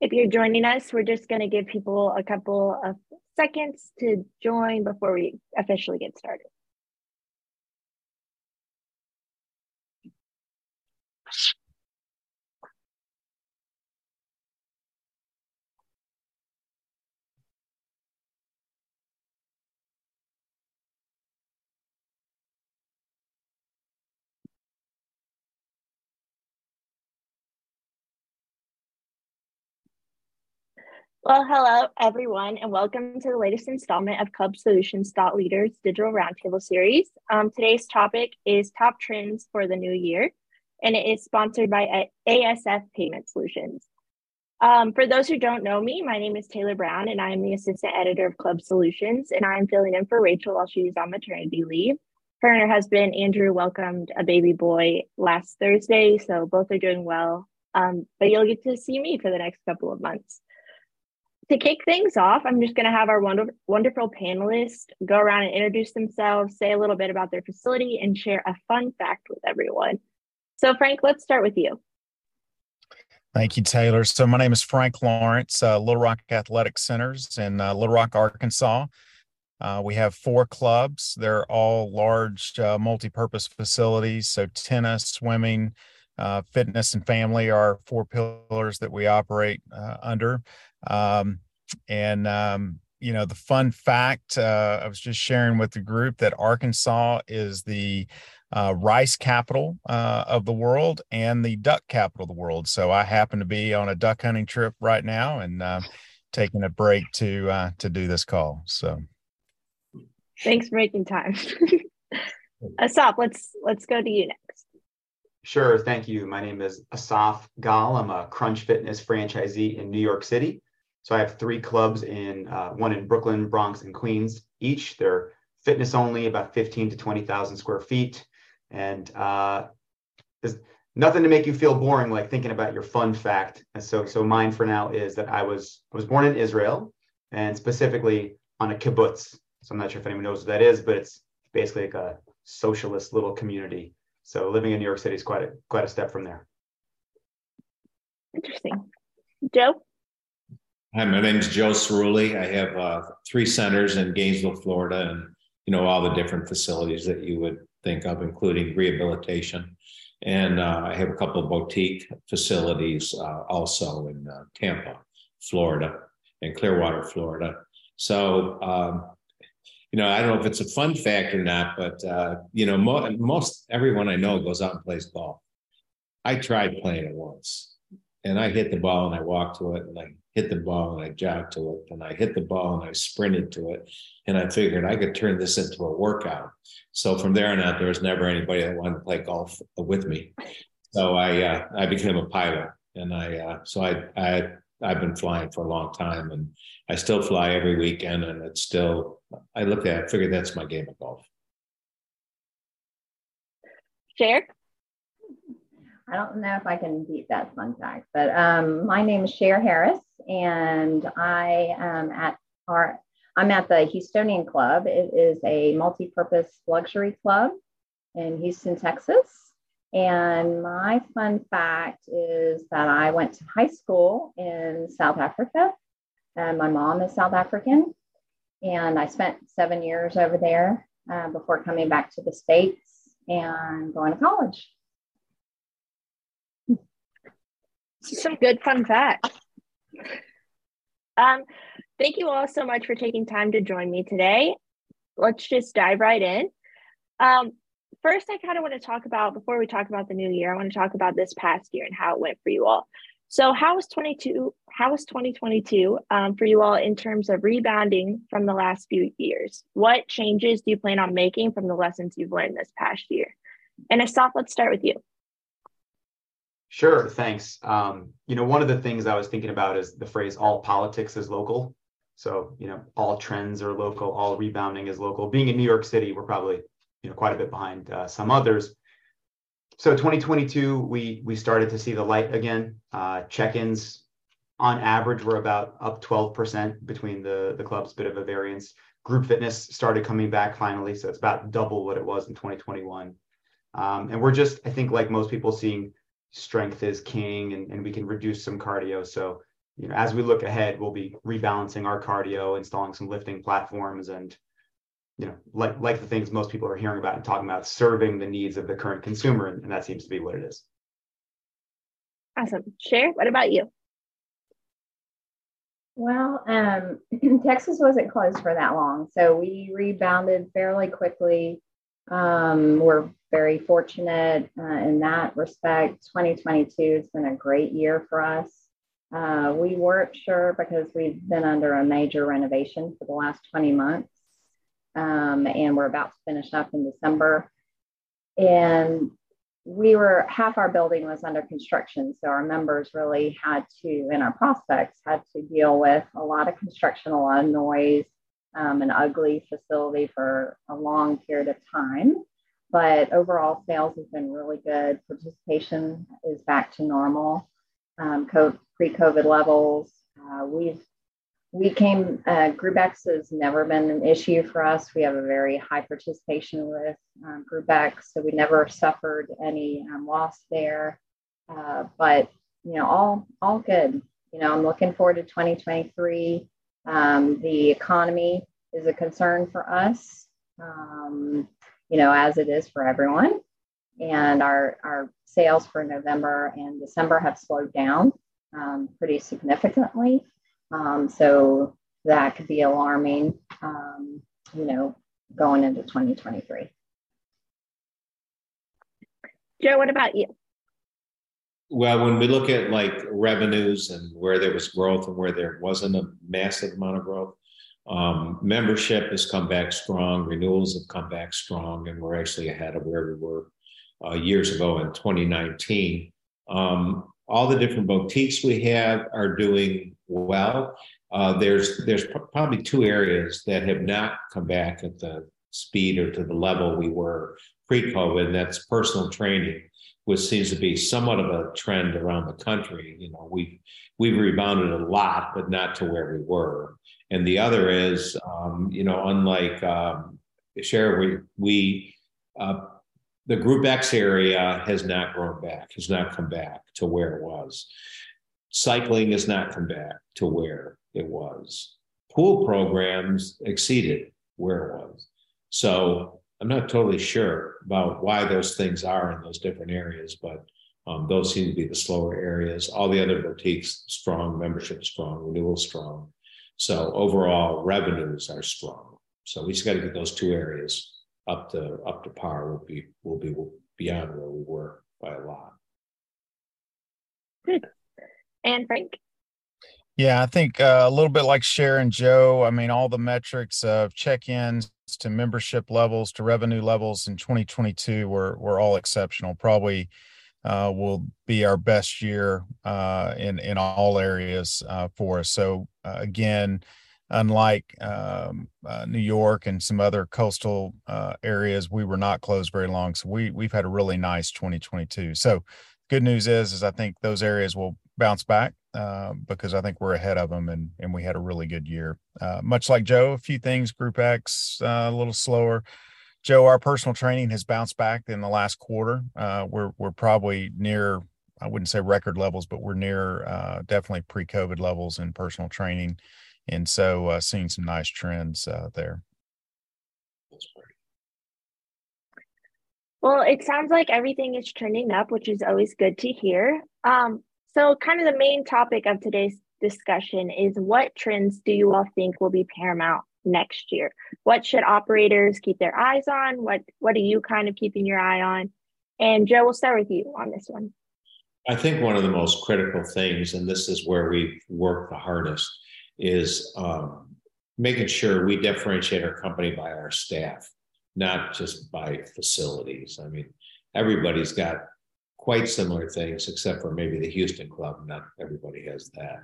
If you're joining us, we're just going to give people a couple of seconds to join before we officially get started. Well, hello, everyone, and welcome to the latest installment of Club Solutions Thought Leaders Digital Roundtable Series. Um, today's topic is top trends for the new year, and it is sponsored by ASF Payment Solutions. Um, for those who don't know me, my name is Taylor Brown, and I am the assistant editor of Club Solutions, and I am filling in for Rachel while she's on maternity leave. Her and her husband, Andrew, welcomed a baby boy last Thursday, so both are doing well. Um, but you'll get to see me for the next couple of months to kick things off, I'm just going to have our wonder- wonderful panelists go around and introduce themselves, say a little bit about their facility, and share a fun fact with everyone. So, Frank, let's start with you. Thank you, Taylor. So, my name is Frank Lawrence, uh, Little Rock Athletic Centers in uh, Little Rock, Arkansas. Uh, we have four clubs. They're all large uh, multi purpose facilities. So, tennis, swimming, uh, fitness, and family are four pillars that we operate uh, under. Um, and um, you know, the fun fact uh, I was just sharing with the group that Arkansas is the uh, rice capital uh, of the world and the duck capital of the world. So I happen to be on a duck hunting trip right now and uh, taking a break to uh, to do this call. So thanks for making time. Asaf, let's let's go to you next. Sure, thank you. My name is Asaf Gal. I'm a Crunch Fitness franchisee in New York City. So I have three clubs in uh, one in Brooklyn, Bronx, and Queens. Each they're fitness only, about 15 to 20,000 square feet, and uh, there's nothing to make you feel boring like thinking about your fun fact. And so, so mine for now is that I was I was born in Israel, and specifically on a kibbutz. So I'm not sure if anyone knows what that is, but it's basically like a socialist little community. So living in New York City is quite a quite a step from there. Interesting, Joe. Hi, my name is Joe Cerulli. I have uh, three centers in Gainesville, Florida, and you know all the different facilities that you would think of, including rehabilitation. And uh, I have a couple of boutique facilities uh, also in uh, Tampa, Florida, and Clearwater, Florida. So, um, you know, I don't know if it's a fun fact or not, but uh, you know, mo- most everyone I know goes out and plays golf. I tried playing it once, and I hit the ball and I walked to it, and I hit the ball and I jogged to it, and I hit the ball and I sprinted to it, and I figured I could turn this into a workout. So from there on out, there was never anybody that wanted to play golf with me. So I uh, I became a pilot, and I uh, so I I I've been flying for a long time, and I still fly every weekend, and it's still I look at it, figure that's my game of golf. Cher. I don't know if I can beat that fun fact, but um, my name is Cher Harris, and I am at our I'm at the Houstonian Club. It is a multi-purpose luxury club in Houston, Texas. And my fun fact is that I went to high school in South Africa, and my mom is South African. And I spent seven years over there uh, before coming back to the States and going to college. Some good fun facts. Um, thank you all so much for taking time to join me today. Let's just dive right in. Um, first, I kind of want to talk about, before we talk about the new year, I want to talk about this past year and how it went for you all. So, how was 22? How was 2022 um, for you all in terms of rebounding from the last few years? What changes do you plan on making from the lessons you've learned this past year? And Asaf, let's start with you. Sure, thanks. Um, you know, one of the things I was thinking about is the phrase "all politics is local." So, you know, all trends are local, all rebounding is local. Being in New York City, we're probably, you know, quite a bit behind uh, some others. So, 2022, we we started to see the light again. Uh, check-ins, on average, were about up 12% between the the clubs. Bit of a variance. Group fitness started coming back finally, so it's about double what it was in 2021. Um, and we're just, I think, like most people, seeing strength is king and, and we can reduce some cardio. So you know, as we look ahead, we'll be rebalancing our cardio, installing some lifting platforms, and you know, like like the things most people are hearing about and talking about, serving the needs of the current consumer, and, and that seems to be what it is. Awesome. Cher, what about you? Well, um, Texas wasn't closed for that long, so we rebounded fairly quickly. Um, we're very fortunate uh, in that respect. 2022 has been a great year for us. Uh, we weren't sure because we've been under a major renovation for the last 20 months. Um, and we're about to finish up in December. And we were half our building was under construction. So our members really had to, and our prospects had to deal with a lot of construction, a lot of noise, um, an ugly facility for a long period of time. But overall, sales has been really good. Participation is back to normal um, pre-COVID levels. Uh, we've we came uh, group X has never been an issue for us. We have a very high participation with um, group X, so we never suffered any um, loss there. Uh, but you know, all all good. You know, I'm looking forward to 2023. Um, the economy is a concern for us, um, you know, as it is for everyone. And our our sales for November and December have slowed down um, pretty significantly. Um, so that could be alarming, um, you know, going into 2023. Joe, what about you? Well, when we look at like revenues and where there was growth and where there wasn't a massive amount of growth, um, membership has come back strong, renewals have come back strong, and we're actually ahead of where we were uh, years ago in 2019. Um, all the different boutiques we have are doing well. Uh, there's there's probably two areas that have not come back at the speed or to the level we were pre-COVID. And that's personal training, which seems to be somewhat of a trend around the country. You know, we've we've rebounded a lot, but not to where we were. And the other is, um, you know, unlike um, Cher, we we uh, the Group X area has not grown back, has not come back to where it was. Cycling has not come back to where it was. Pool programs exceeded where it was. So I'm not totally sure about why those things are in those different areas, but um, those seem to be the slower areas. All the other boutiques strong, membership strong, renewal strong. So overall revenues are strong. So we just got to get those two areas up to up to par will be will be beyond where we were by a lot. Good. And Frank. Yeah, I think uh, a little bit like Cher and Joe. I mean, all the metrics of check-ins to membership levels to revenue levels in 2022 were were all exceptional. Probably uh, will be our best year uh, in in all areas uh, for us. So again, unlike um, uh, New York and some other coastal uh, areas, we were not closed very long. So we we've had a really nice 2022. So good news is is I think those areas will bounce back uh, because I think we're ahead of them and and we had a really good year. Uh, much like Joe, a few things, Group X uh, a little slower. Joe, our personal training has bounced back in the last quarter. Uh, we're we're probably near I wouldn't say record levels, but we're near definitely pre-COVID levels in personal training and so uh, seeing some nice trends uh, there. Well, it sounds like everything is trending up, which is always good to hear. Um, so, kind of the main topic of today's discussion is what trends do you all think will be paramount next year? What should operators keep their eyes on? What What are you kind of keeping your eye on? And Joe, we'll start with you on this one. I think one of the most critical things, and this is where we've worked the hardest, is um, making sure we differentiate our company by our staff, not just by facilities. I mean, everybody's got quite similar things, except for maybe the Houston Club. Not everybody has that.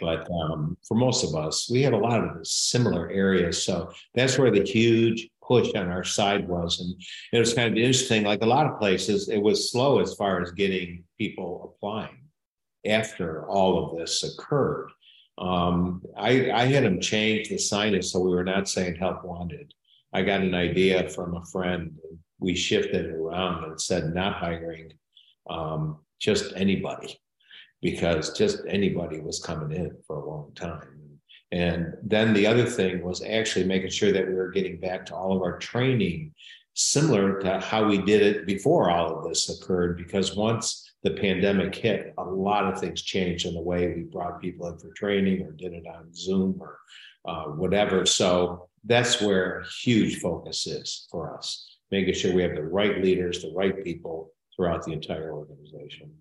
But um, for most of us, we have a lot of similar areas. So that's where the huge push on our side was. And it was kind of interesting. Like a lot of places, it was slow as far as getting people applying after all of this occurred. Um, I, I had them change the signage so we were not saying help wanted. I got an idea from a friend. We shifted it around and said not hiring um, just anybody. because just anybody was coming in for a long time. And then the other thing was actually making sure that we were getting back to all of our training similar to how we did it before all of this occurred, because once the pandemic hit, a lot of things changed in the way we brought people in for training or did it on Zoom or uh, whatever. So that's where huge focus is for us, making sure we have the right leaders, the right people throughout the entire organization.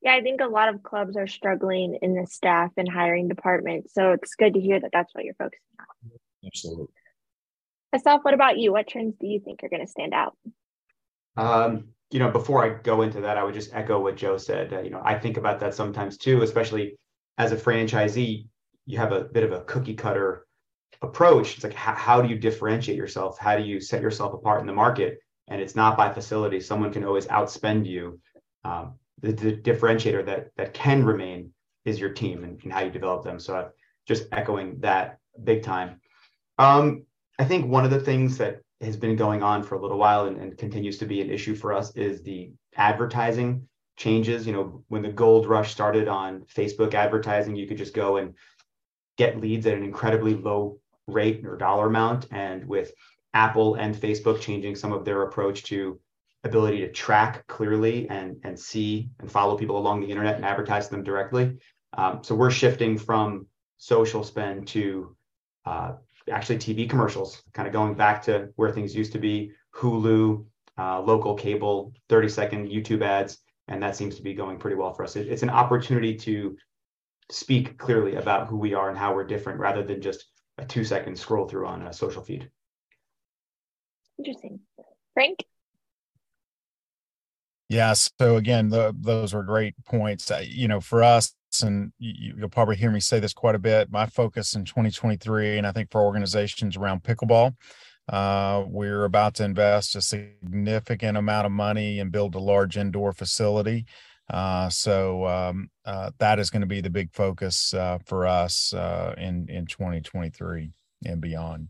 Yeah, I think a lot of clubs are struggling in the staff and hiring department. So it's good to hear that that's what you're focusing on. Absolutely. Asaf, what about you? What trends do you think are going to stand out? Um, you know, before I go into that, I would just echo what Joe said. Uh, you know, I think about that sometimes too, especially as a franchisee. You have a bit of a cookie cutter approach. It's like, how, how do you differentiate yourself? How do you set yourself apart in the market? And it's not by facility. Someone can always outspend you. Um, the, the, differentiator that that can remain is your team and, and how you develop them. So I'm just echoing that big time. Um, I think one of the things that has been going on for a little while and, and continues to be an issue for us is the advertising changes. You know, when the gold rush started on Facebook advertising, you could just go and get leads at an incredibly low rate or dollar amount. And with Apple and Facebook changing some of their approach to ability to track clearly and, and see and follow people along the internet and advertise them directly. Um, so we're shifting from social spend to uh, actually TV commercials, kind of going back to where things used to be Hulu, uh, local cable, 30 second YouTube ads. And that seems to be going pretty well for us. It, it's an opportunity to speak clearly about who we are and how we're different rather than just a two second scroll through on a social feed. Interesting. Frank? Yeah. So again, the, those were great points. Uh, you know, for us, and you, will probably hear me say this quite a bit. My focus in 2023, and I think for organizations around pickleball, uh, we're about to invest a significant amount of money and build a large indoor facility. Uh, so um, uh, that is going to be the big focus uh, for us uh, in in 2023 and beyond.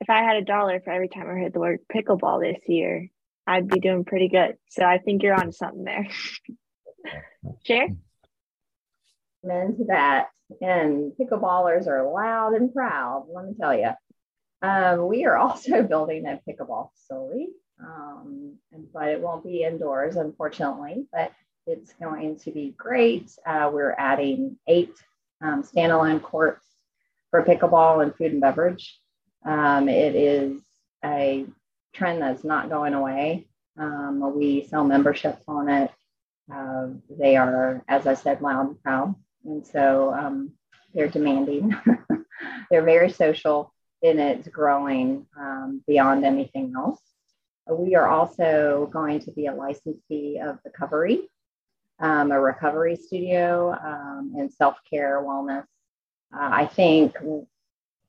If I had a dollar for every time I heard the word pickleball this year, I'd be doing pretty good. So I think you're on something there. Cher? Into that. And pickleballers are loud and proud, let me tell you. Um, we are also building a pickleball facility, um, but it won't be indoors, unfortunately, but it's going to be great. Uh, we're adding eight um, standalone courts for pickleball and food and beverage. Um, it is a trend that's not going away. Um, we sell memberships on it. Uh, they are, as I said, loud and proud. And so um, they're demanding. they're very social and it's growing um, beyond anything else. We are also going to be a licensee of Recovery, um, a recovery studio um, and self care wellness. Uh, I think, you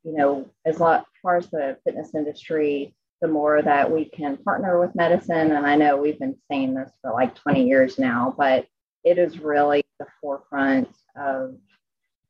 know, as far as the fitness industry, the more that we can partner with medicine. And I know we've been saying this for like 20 years now, but it is really the forefront of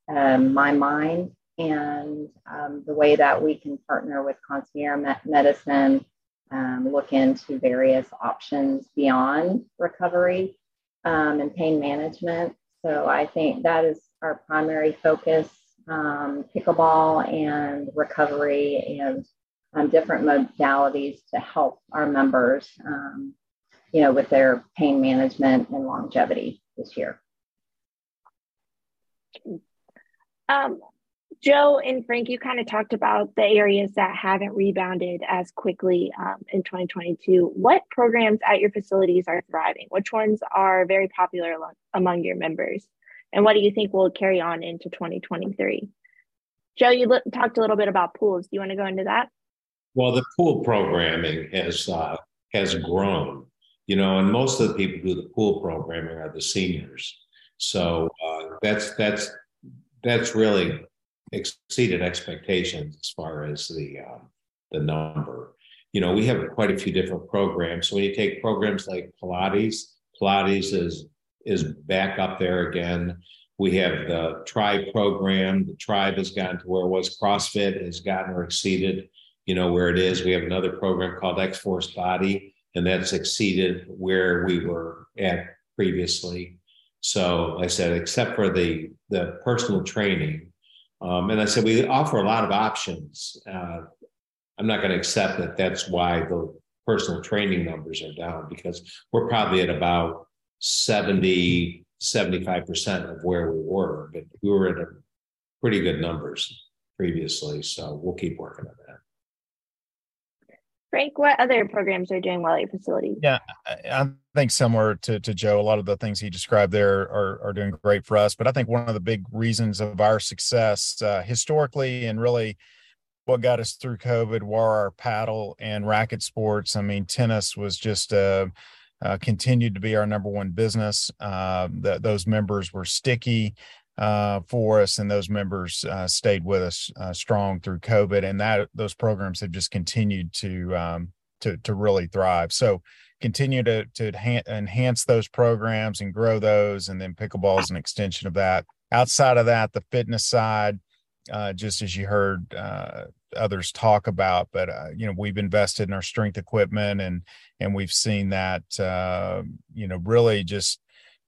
um, my mind and um, the way that we can partner with concierge medicine, um, look into various options beyond recovery um, and pain management. So I think that is our primary focus um, pickleball and recovery and um, different modalities to help our members, um, you know, with their pain management and longevity this year. Um, Joe and Frank, you kind of talked about the areas that haven't rebounded as quickly um, in 2022. What programs at your facilities are thriving? Which ones are very popular among your members? And what do you think will carry on into 2023? Joe, you talked a little bit about pools. Do you want to go into that? Well, the pool programming has uh, has grown, you know, and most of the people who do the pool programming are the seniors. So uh, that's that's that's really exceeded expectations as far as the uh, the number. You know, we have quite a few different programs. So when you take programs like Pilates, Pilates is is back up there again. We have the Tribe program. The Tribe has gotten to where it was. CrossFit has gotten or exceeded you know, where it is. We have another program called X Force Body, and that's exceeded where we were at previously. So I said, except for the the personal training, um, and I said we offer a lot of options. Uh, I'm not going to accept that. That's why the personal training numbers are down because we're probably at about 70, 75% of where we were, but we were at pretty good numbers previously. So we'll keep working on that. Frank, what other programs are doing well at your facility? Yeah, I, think similar to, to Joe, a lot of the things he described there are, are doing great for us. But I think one of the big reasons of our success uh, historically and really what got us through COVID were our paddle and racket sports. I mean, tennis was just uh, uh, continued to be our number one business. Uh, those members were sticky uh, for us, and those members uh, stayed with us uh, strong through COVID, and that those programs have just continued to um, to to really thrive. So continue to to enhance those programs and grow those, and then pickleball is an extension of that. Outside of that, the fitness side, uh, just as you heard uh, others talk about, but uh, you know we've invested in our strength equipment, and and we've seen that you know really just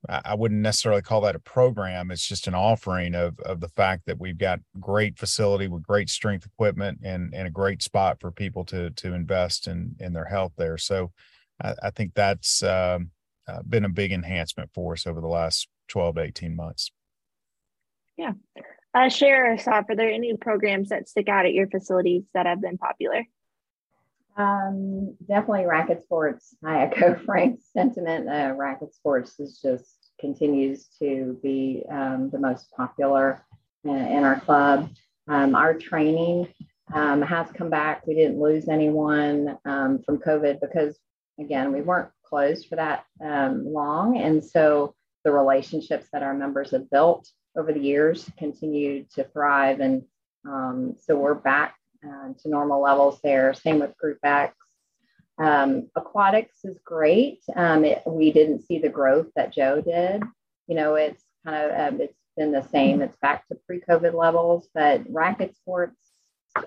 I wouldn't necessarily call that a program. It's just an offering of of the fact that we've got great facility with great strength equipment and and a great spot for people to to invest in in their health there. So I, I think that's um, uh, been a big enhancement for us over the last 12 to 18 months. Yeah. Uh, Cher, Asaf. Are there any programs that stick out at your facilities that have been popular? Um, definitely racket sports. I echo Frank's sentiment. Uh, racket sports is just continues to be um, the most popular in, in our club. Um, our training um, has come back. We didn't lose anyone um, from COVID because, again, we weren't closed for that um, long. And so the relationships that our members have built over the years continue to thrive. And um, so we're back uh, to normal levels there. Same with Group X. Um, aquatics is great. Um, it, we didn't see the growth that Joe did. You know, it's kind of um, it's been the same. It's back to pre-COVID levels, but racket sports,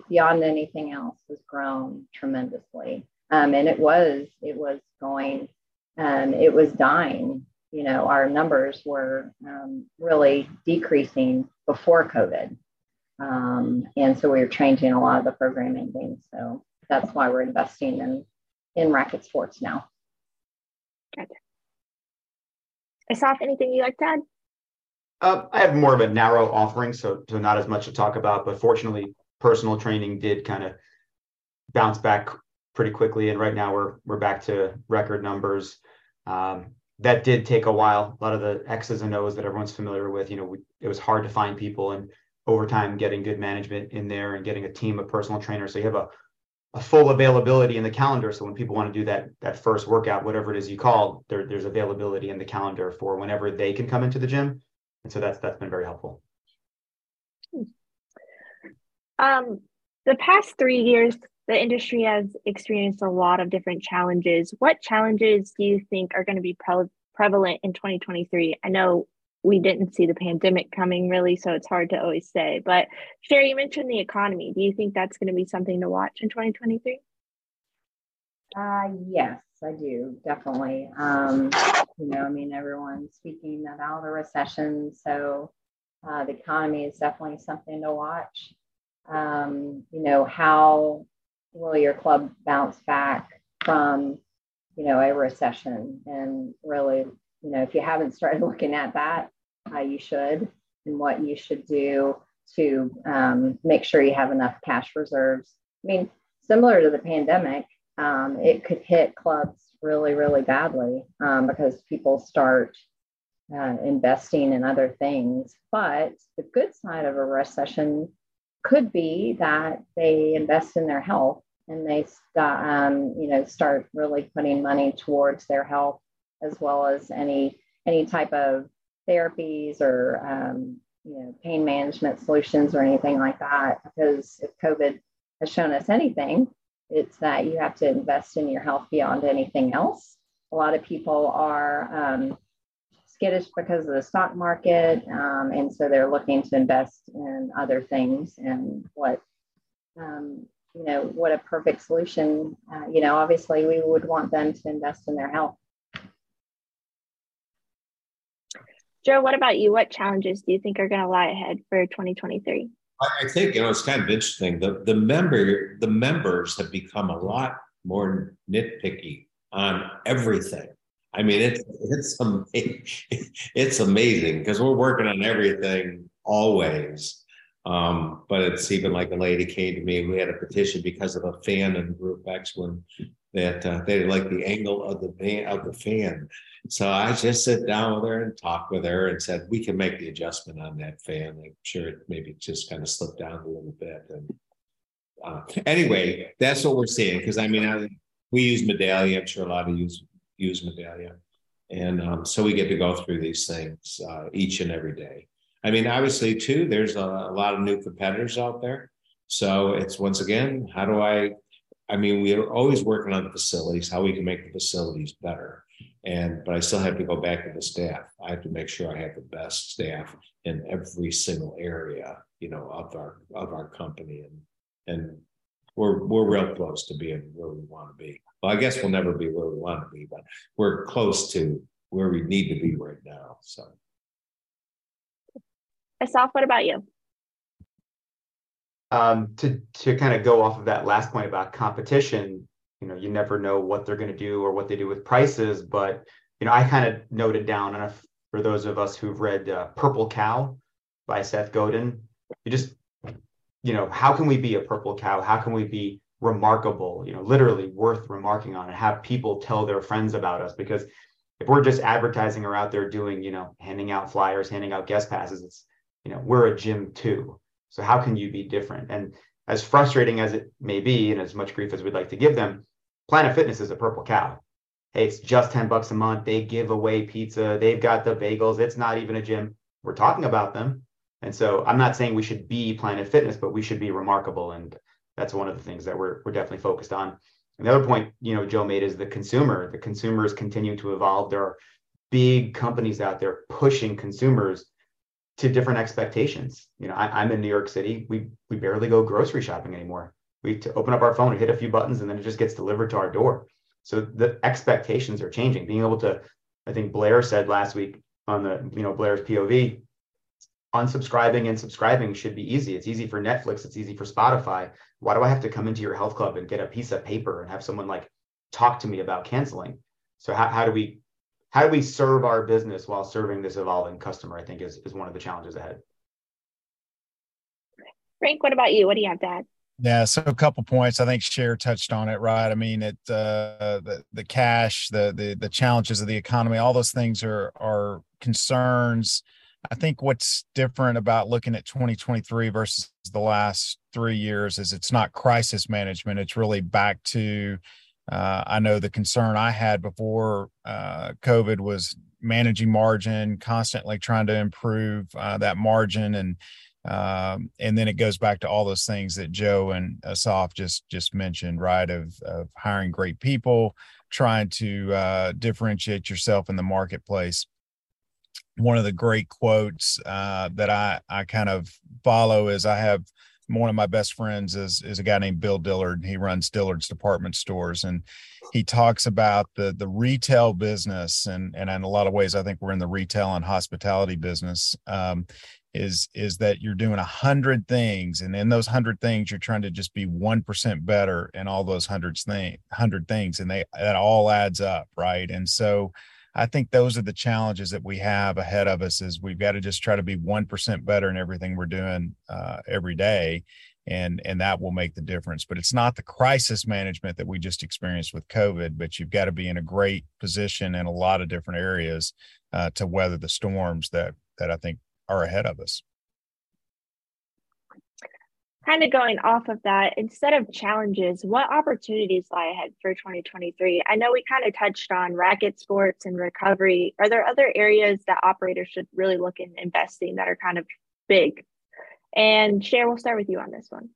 beyond anything else, has grown tremendously. Um, and it was it was going, um, it was dying. You know, our numbers were um, really decreasing before COVID, and so we were changing a lot of the programming things. So that's why we're investing in in racket sports now. Gotcha. Asaf, anything you'd like to add? Uh, I have more of a narrow offering, so so not as much to talk about. But fortunately, personal training did kind of bounce back pretty quickly, and right now we're we're back to record numbers. Um, that did take a while. A lot of the X's and O's that everyone's familiar with, you know, we, it was hard to find people, and over time, getting good management in there and getting a team of personal trainers. So you have a a full availability in the calendar. So when people want to do that that first workout, whatever it is you call, there, there's availability in the calendar for whenever they can come into the gym. And so that's that's been very helpful. Um, the past three years, the industry has experienced a lot of different challenges. What challenges do you think are going to be pre- prevalent in 2023? I know we didn't see the pandemic coming really, so it's hard to always say. But Sherry, you mentioned the economy. Do you think that's going to be something to watch in 2023? Uh, yes, I do definitely. Um, you know, I mean, everyone's speaking about a recession, so uh, the economy is definitely something to watch. Um, you know, how will your club bounce back from, you know, a recession and really you know, if you haven't started looking at that, uh, you should, and what you should do to um, make sure you have enough cash reserves. I mean, similar to the pandemic, um, it could hit clubs really, really badly um, because people start uh, investing in other things. But the good side of a recession could be that they invest in their health and they um, you know start really putting money towards their health as well as any any type of therapies or um, you know pain management solutions or anything like that. Because if COVID has shown us anything, it's that you have to invest in your health beyond anything else. A lot of people are um, skittish because of the stock market, um, and so they're looking to invest in other things. And what um, you know, what a perfect solution. Uh, you know, obviously, we would want them to invest in their health Joe, what about you? What challenges do you think are going to lie ahead for 2023? I think you know it's kind of interesting. The the member the members have become a lot more nitpicky on everything. I mean, it's it's amazing. It's amazing because we're working on everything always. Um, but it's even like a lady came to me. We had a petition because of a fan in Group X when that uh, they like the angle of the fan of the fan. So I just sit down with her and talk with her and said we can make the adjustment on that fan. I'm sure it maybe just kind of slipped down a little bit. And uh, anyway, that's what we're seeing because I mean I, we use Medallia. I'm sure a lot of you use use Medallia, and um, so we get to go through these things uh, each and every day. I mean, obviously, too, there's a, a lot of new competitors out there. So it's once again, how do I I mean, we are always working on the facilities, how we can make the facilities better. And but I still have to go back to the staff. I have to make sure I have the best staff in every single area, you know, of our of our company. And and we're we're real close to being where we want to be. Well, I guess we'll never be where we want to be, but we're close to where we need to be right now. So Asaf, what about you? Um, to to kind of go off of that last point about competition, you know, you never know what they're going to do or what they do with prices. But you know, I kind of noted down, and for those of us who've read uh, Purple Cow by Seth Godin, you just, you know, how can we be a purple cow? How can we be remarkable? You know, literally worth remarking on, and have people tell their friends about us because if we're just advertising or out there doing, you know, handing out flyers, handing out guest passes, it's, you know, we're a gym too. So how can you be different? And as frustrating as it may be, and as much grief as we'd like to give them, Planet Fitness is a purple cow. Hey, it's just 10 bucks a month. They give away pizza. They've got the bagels. It's not even a gym. We're talking about them. And so I'm not saying we should be Planet Fitness, but we should be remarkable. And that's one of the things that we're, we're definitely focused on. And the other point, you know, Joe made is the consumer. The consumer is continuing to evolve. There are big companies out there pushing consumers to different expectations. You know, I, am in New York City. We we barely go grocery shopping anymore. We to open up our phone and hit a few buttons, and then it just gets delivered to our door. So the expectations are changing. Being able to, I think Blair said last week on the you know Blair's POV, unsubscribing and subscribing should be easy. It's easy for Netflix. It's easy for Spotify. Why do I have to come into your health club and get a piece of paper and have someone like talk to me about canceling? So how, how do we how do we serve our business while serving this evolving customer? I think is is one of the challenges ahead. Frank, what about you? What do you have to add? Yeah, so a couple points. I think Cher touched on it, right? I mean, it uh, the the cash, the the the challenges of the economy, all those things are are concerns. I think what's different about looking at 2023 versus the last three years is it's not crisis management. It's really back to uh, I know the concern I had before uh, COVID was managing margin, constantly trying to improve uh, that margin, and um, and then it goes back to all those things that Joe and Asaf just just mentioned, right? Of, of hiring great people, trying to uh, differentiate yourself in the marketplace. One of the great quotes uh, that I I kind of follow is I have one of my best friends is is a guy named Bill Dillard. He runs Dillard's department stores, and he talks about the the retail business, and and in a lot of ways, I think we're in the retail and hospitality business. Um, is is that you're doing a hundred things, and in those hundred things, you're trying to just be one percent better in all those hundreds thing hundred things, and they that all adds up, right? And so I think those are the challenges that we have ahead of us is we've got to just try to be 1% better in everything we're doing uh, every day. And, and that will make the difference. But it's not the crisis management that we just experienced with COVID, but you've got to be in a great position in a lot of different areas uh, to weather the storms that, that I think are ahead of us kind of going off of that, instead of challenges, what opportunities lie ahead for 2023? I know we kind of touched on racket sports and recovery. Are there other areas that operators should really look in investing that are kind of big? And Cher, we'll start with you on this one.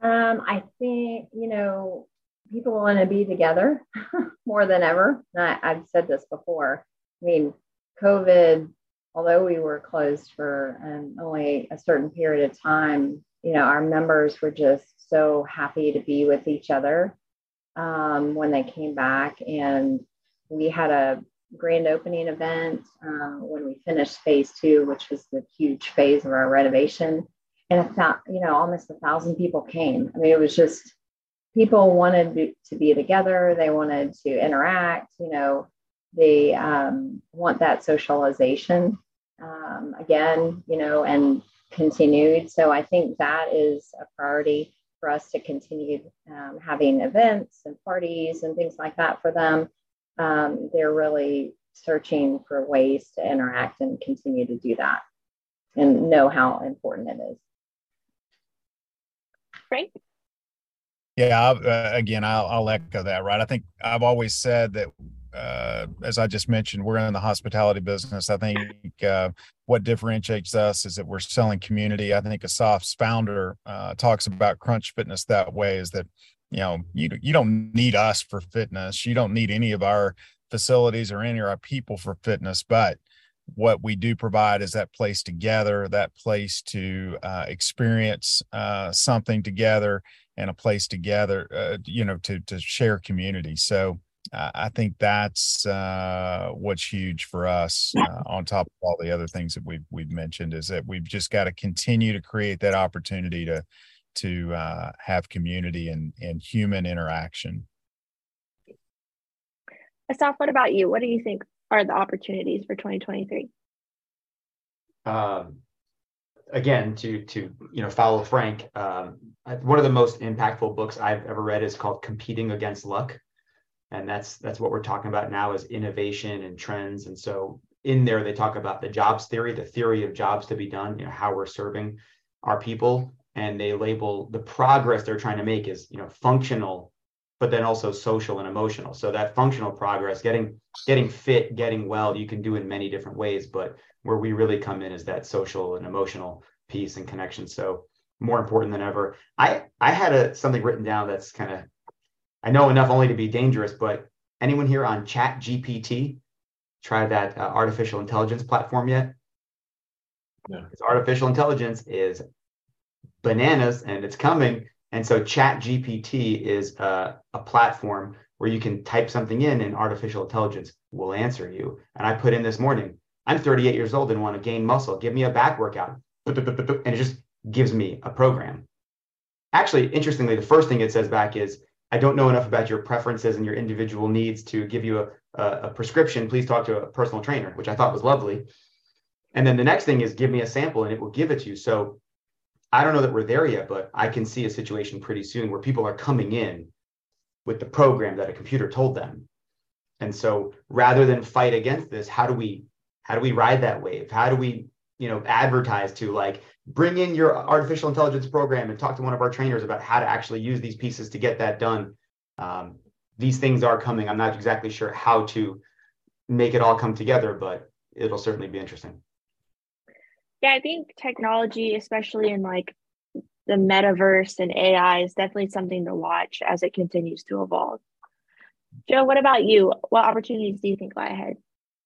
Um, I think, you know, people want to be together more than ever. I, I've said this before. I mean, COVID although we were closed for um, only a certain period of time, you know, our members were just so happy to be with each other um, when they came back. And we had a grand opening event um, when we finished phase two, which was the huge phase of our renovation. And a th- you know, almost a thousand people came. I mean, it was just people wanted to be together. They wanted to interact. You know, they um, want that socialization um, again. You know, and continued. So I think that is a priority for us to continue um, having events and parties and things like that for them. Um, they're really searching for ways to interact and continue to do that and know how important it is. Great. Yeah, uh, again, I'll, I'll echo that. Right, I think I've always said that uh, as I just mentioned, we're in the hospitality business. I think uh, what differentiates us is that we're selling community. I think Asaf's founder uh, talks about Crunch Fitness that way is that, you know, you, you don't need us for fitness. You don't need any of our facilities or any of our people for fitness, but what we do provide is that place together, that place to uh, experience uh, something together and a place together, uh, you know, to, to share community. So, I think that's uh, what's huge for us. Uh, on top of all the other things that we've we've mentioned, is that we've just got to continue to create that opportunity to to uh, have community and and human interaction. Asaf, what about you? What do you think are the opportunities for 2023? Um, again, to to you know follow Frank, um, one of the most impactful books I've ever read is called "Competing Against Luck." And that's that's what we're talking about now is innovation and trends. And so in there they talk about the jobs theory the theory of jobs to be done you know how we're serving our people. And they label the progress they're trying to make is you know functional but then also social and emotional. So that functional progress getting getting fit getting well you can do in many different ways. But where we really come in is that social and emotional piece and connection. So more important than ever. I i had a something written down that's kind of I know enough only to be dangerous, but anyone here on Chat GPT try that uh, artificial intelligence platform yet? No. Because artificial intelligence is bananas and it's coming. And so Chat GPT is uh, a platform where you can type something in and artificial intelligence will answer you. And I put in this morning, I'm 38 years old and want to gain muscle. Give me a back workout. And it just gives me a program. Actually, interestingly, the first thing it says back is I don't know enough about your preferences and your individual needs to give you a, a, a, prescription. Please talk to a personal trainer, which I thought was lovely. And then the next thing is give me a sample and it will give it to you. So I don't know that we're there yet, but I can see a situation pretty soon where people are coming in with the program that a computer told them. And so rather than fight against this, how do we how do we ride that wave? How do we, you know, advertise to like bring in your artificial intelligence program and talk to one of our trainers about how to actually use these pieces to get that done. Um, these things are coming. I'm not exactly sure how to make it all come together, but it'll certainly be interesting. Yeah, I think technology, especially in like the metaverse and AI, is definitely something to watch as it continues to evolve. Joe, what about you? What opportunities do you think lie ahead?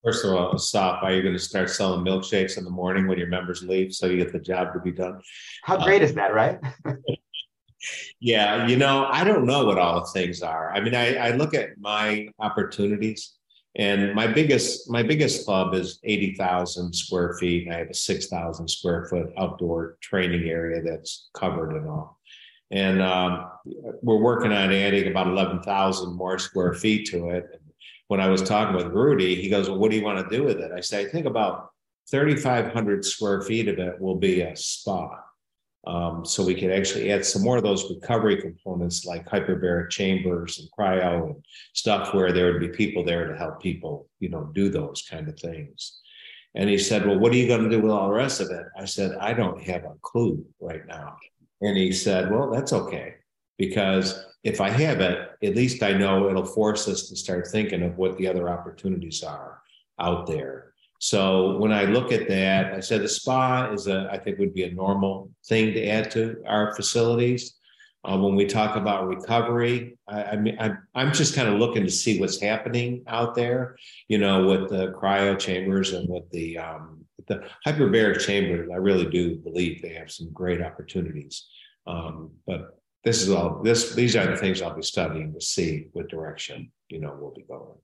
First of all, stop. Are you going to start selling milkshakes in the morning when your members leave so you get the job to be done? How great uh, is that, right? yeah, you know, I don't know what all the things are. I mean, I, I look at my opportunities and my biggest my biggest club is 80,000 square feet. And I have a 6,000 square foot outdoor training area that's covered and all. And um, we're working on adding about 11,000 more square feet to it when I was talking with Rudy, he goes, Well, what do you want to do with it? I say, I think about 3,500 square feet of it will be a spa. Um, so we could actually add some more of those recovery components like hyperbaric chambers and cryo and stuff where there would be people there to help people, you know, do those kind of things. And he said, Well, what are you going to do with all the rest of it? I said, I don't have a clue right now. And he said, Well, that's okay because if I have it, at least I know it'll force us to start thinking of what the other opportunities are out there. So when I look at that, I said the spa is a, I think would be a normal thing to add to our facilities. Uh, when we talk about recovery, I, I mean, I'm, I'm just kind of looking to see what's happening out there, you know, with the cryo chambers and with the, um, the hyperbaric chambers. I really do believe they have some great opportunities. Um, but this is all this these are the things I'll be studying to see what direction you know we'll be going.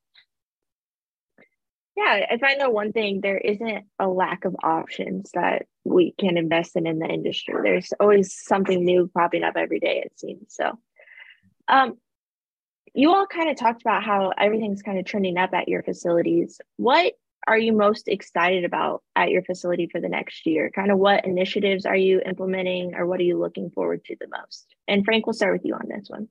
Yeah, if I know one thing, there isn't a lack of options that we can invest in in the industry. There's always something new popping up every day, it seems. So, um, you all kind of talked about how everything's kind of trending up at your facilities. What are you most excited about at your facility for the next year? Kind of what initiatives are you implementing or what are you looking forward to the most? And Frank, we'll start with you on this one.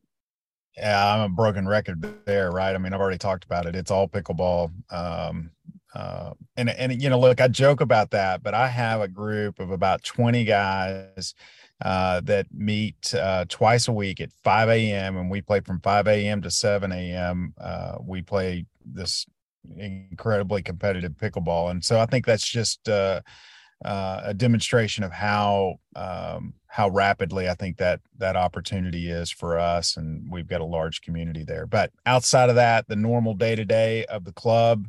Yeah, I'm a broken record there, right? I mean, I've already talked about it. It's all pickleball. Um, uh, and and you know, look, I joke about that, but I have a group of about 20 guys uh, that meet uh, twice a week at 5 a.m. and we play from 5 a.m. to 7 a.m. Uh, we play this incredibly competitive pickleball, and so I think that's just uh, uh, a demonstration of how um, how rapidly I think that that opportunity is for us, and we've got a large community there. But outside of that, the normal day to day of the club,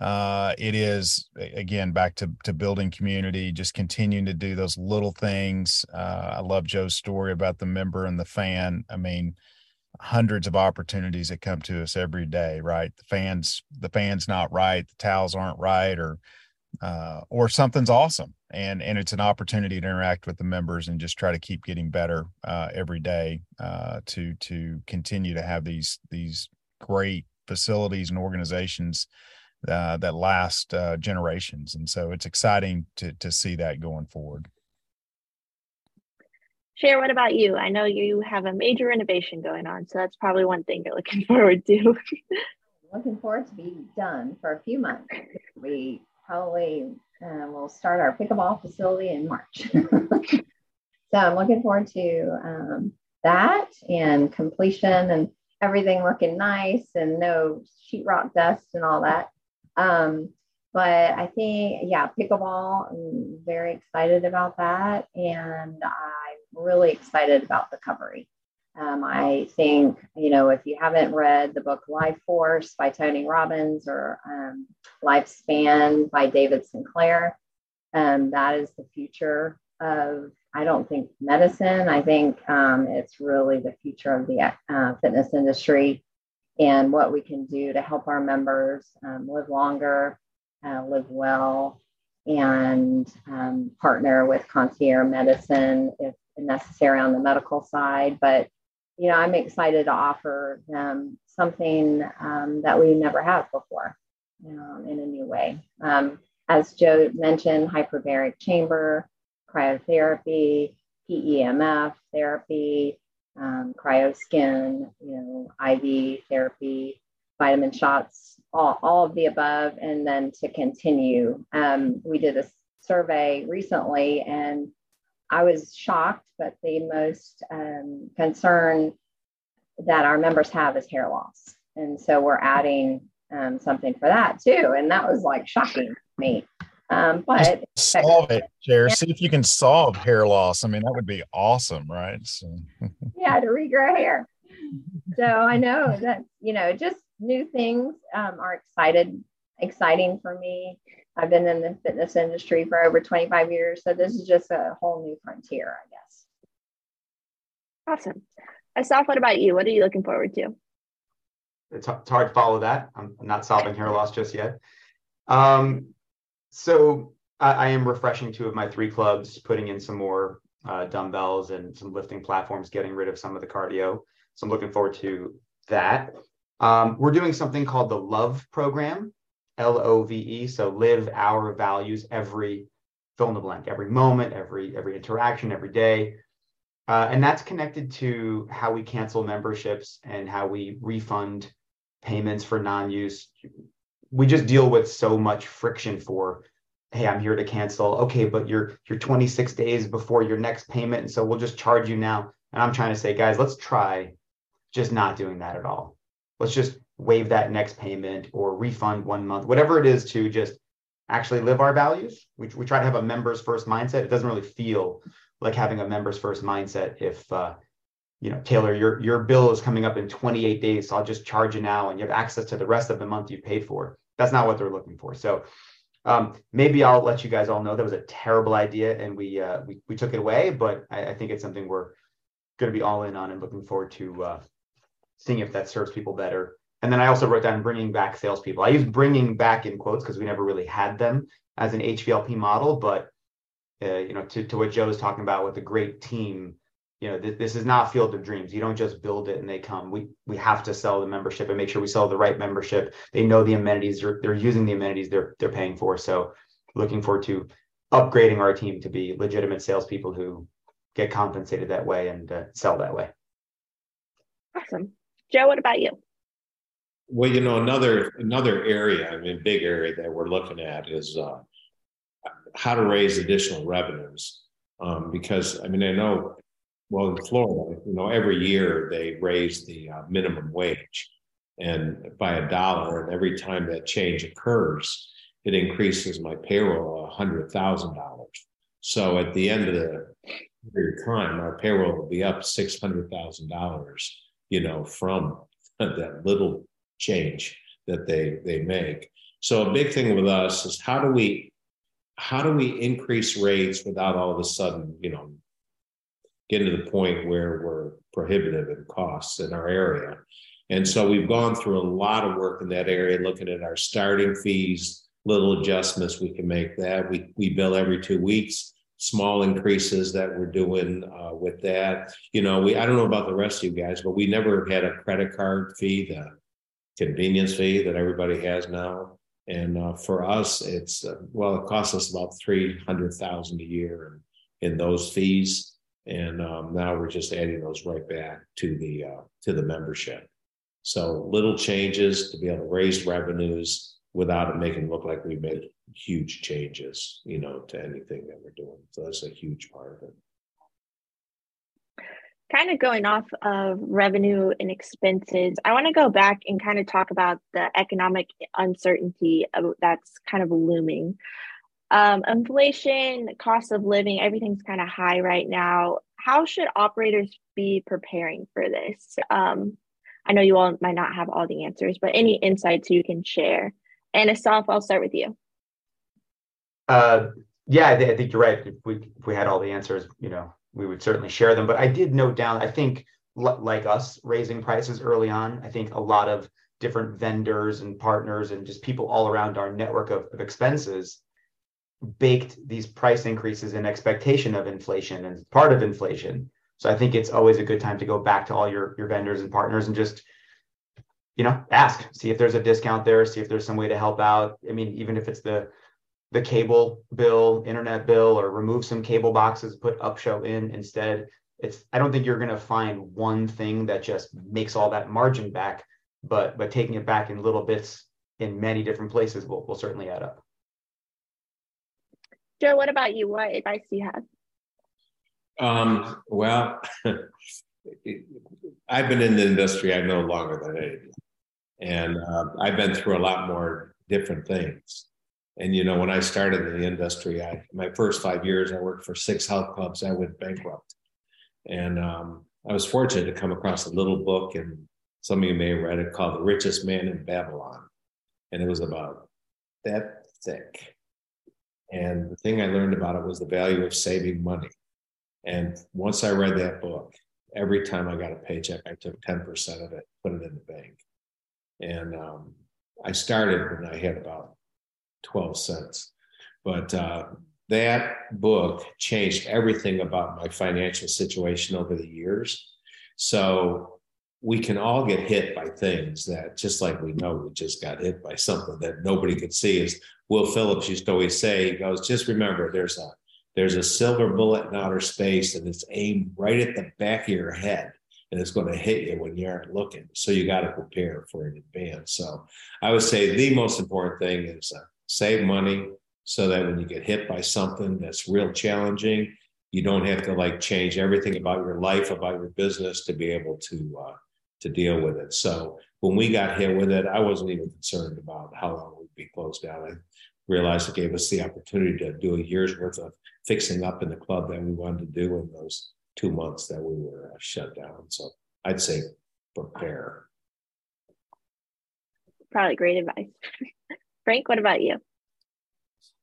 uh, it is again back to to building community, just continuing to do those little things. Uh, I love Joe's story about the member and the fan. I mean, hundreds of opportunities that come to us every day. Right, the fans the fans not right, the towels aren't right, or uh, or something's awesome and and it's an opportunity to interact with the members and just try to keep getting better uh, every day uh, to to continue to have these these great facilities and organizations uh, that last uh, generations and so it's exciting to to see that going forward Cher, what about you? I know you have a major renovation going on, so that's probably one thing you're looking forward to. looking forward to be done for a few months. We probably uh, we'll start our pickleball facility in March. so I'm looking forward to um, that and completion and everything looking nice and no sheetrock dust and all that. Um, but I think, yeah, pickleball, I'm very excited about that. And I'm really excited about the recovery. Um, I think, you know, if you haven't read the book Life Force by Tony Robbins or um, Lifespan by David Sinclair, um, that is the future of, I don't think medicine. I think um, it's really the future of the uh, fitness industry and what we can do to help our members um, live longer, uh, live well, and um, partner with concierge medicine if necessary on the medical side. But you know, I'm excited to offer them something um, that we never have before um, in a new way. Um, as Joe mentioned, hyperbaric chamber, cryotherapy, PEMF therapy, um, cryoskin, you know, IV therapy, vitamin shots, all, all of the above. And then to continue, um, we did a survey recently and I was shocked, but the most um, concern that our members have is hair loss. And so we're adding um, something for that too. And that was like shocking to me. Um, but solve it, Cher. Yeah. See if you can solve hair loss. I mean, that would be awesome, right? So. yeah, to regrow hair. So I know that, you know, just new things um, are excited, exciting for me. I've been in the fitness industry for over 25 years. So this is just a whole new frontier, I guess. Awesome. Asaf, what about you? What are you looking forward to? It's, it's hard to follow that. I'm not solving hair loss just yet. Um, so I, I, am refreshing two of my three clubs, putting in some more uh, dumbbells and some lifting platforms, getting rid of some of the cardio. So I'm looking forward to that. Um, we're doing something called the Love Program, L O V E. So live our values every fill in the blank, every moment, every every interaction, every day. Uh, and that's connected to how we cancel memberships and how we refund payments for non-use. We just deal with so much friction for, hey, I'm here to cancel. Okay, but you're you're 26 days before your next payment, and so we'll just charge you now. And I'm trying to say, guys, let's try just not doing that at all. Let's just waive that next payment or refund one month, whatever it is to just actually live our values. We, we try to have a members first mindset. It doesn't really feel like having a members first mindset if uh, you know taylor your your bill is coming up in 28 days so i'll just charge you now and you have access to the rest of the month you paid for that's not what they're looking for so um, maybe i'll let you guys all know that was a terrible idea and we uh, we, we took it away but I, I think it's something we're going to be all in on and looking forward to uh, seeing if that serves people better and then I also wrote down bringing back salespeople. I use bringing back in quotes because we never really had them as an HVLP model, but uh, you know, to, to what Joe was talking about with a great team, you know, th- this is not field of dreams. You don't just build it and they come. We we have to sell the membership and make sure we sell the right membership. They know the amenities. They're, they're using the amenities they're they're paying for. So, looking forward to upgrading our team to be legitimate salespeople who get compensated that way and uh, sell that way. Awesome, Joe. What about you? Well, you know, another another area, I mean, big area that we're looking at is uh, how to raise additional revenues. Um, because I mean, I know, well, in Florida, you know, every year they raise the uh, minimum wage, and by a dollar, and every time that change occurs, it increases my payroll a hundred thousand dollars. So at the end of the time, our payroll will be up six hundred thousand dollars. You know, from that little change that they they make. So a big thing with us is how do we how do we increase rates without all of a sudden, you know, getting to the point where we're prohibitive in costs in our area? And so we've gone through a lot of work in that area, looking at our starting fees, little adjustments we can make that. We we bill every two weeks small increases that we're doing uh, with that. You know, we I don't know about the rest of you guys, but we never had a credit card fee. The convenience fee that everybody has now. And uh, for us, it's uh, well, it costs us about three hundred thousand a year in, in those fees, and um, now we're just adding those right back to the uh, to the membership. So little changes to be able to raise revenues without it making it look like we made huge changes, you know, to anything that we're doing. So that's a huge part of it kind of going off of revenue and expenses, I want to go back and kind of talk about the economic uncertainty that's kind of looming. Um, inflation, cost of living, everything's kind of high right now. How should operators be preparing for this? Um, I know you all might not have all the answers, but any insights you can share. And Asaf, I'll start with you. Uh, yeah, I, I think you're right. If we if we had all the answers, you know, we would certainly share them. But I did note down, I think, like us raising prices early on, I think a lot of different vendors and partners and just people all around our network of, of expenses baked these price increases in expectation of inflation and part of inflation. So I think it's always a good time to go back to all your, your vendors and partners and just, you know, ask, see if there's a discount there, see if there's some way to help out. I mean, even if it's the the cable bill, internet bill, or remove some cable boxes, put Upshow in instead. It's I don't think you're going to find one thing that just makes all that margin back, but but taking it back in little bits in many different places will will certainly add up. Joe, what about you? What advice do you have? Um, well, I've been in the industry I know longer than anyone, and uh, I've been through a lot more different things. And you know, when I started in the industry, I my first five years, I worked for six health clubs. I went bankrupt, and um, I was fortunate to come across a little book, and some of you may have read it called "The Richest Man in Babylon," and it was about that thick. And the thing I learned about it was the value of saving money. And once I read that book, every time I got a paycheck, I took 10% of it, put it in the bank. And um, I started when I had about 12 cents. But uh, that book changed everything about my financial situation over the years. So we can all get hit by things that just like we know we just got hit by something that nobody could see is will phillips used to always say he goes just remember there's a there's a silver bullet in outer space and it's aimed right at the back of your head and it's going to hit you when you aren't looking so you got to prepare for it in advance so i would say the most important thing is uh, save money so that when you get hit by something that's real challenging, you don't have to like change everything about your life, about your business to be able to uh, to deal with it. So when we got hit with it, I wasn't even concerned about how long we'd be closed down. I realized it gave us the opportunity to do a year's worth of fixing up in the club that we wanted to do in those two months that we were uh, shut down. So I'd say prepare. Probably great advice. Frank, what about you?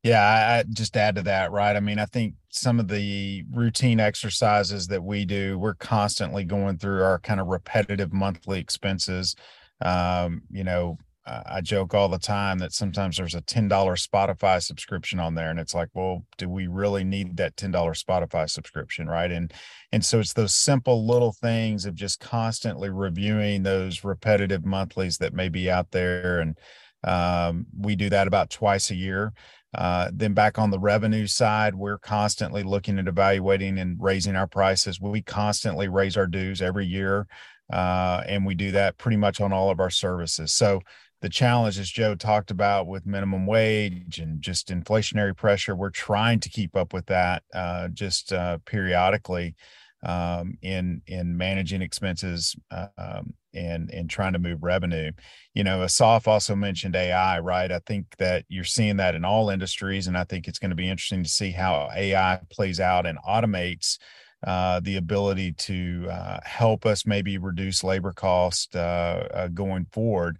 Yeah, I, I just add to that, right? I mean, I think some of the routine exercises that we do, we're constantly going through our kind of repetitive monthly expenses. Um, you know, I joke all the time that sometimes there's a $10 Spotify subscription on there and it's like, well, do we really need that $10 Spotify subscription, right? And and so it's those simple little things of just constantly reviewing those repetitive monthlies that may be out there and um, we do that about twice a year. Uh, then back on the revenue side, we're constantly looking at evaluating and raising our prices. We constantly raise our dues every year, uh, and we do that pretty much on all of our services. So the challenge, as Joe talked about, with minimum wage and just inflationary pressure, we're trying to keep up with that uh, just uh, periodically um, in in managing expenses um, and and trying to move revenue. You know, Asaf also mentioned AI, right? I think that you're seeing that in all industries, and I think it's going to be interesting to see how AI plays out and automates. Uh, the ability to uh, help us maybe reduce labor cost uh, uh going forward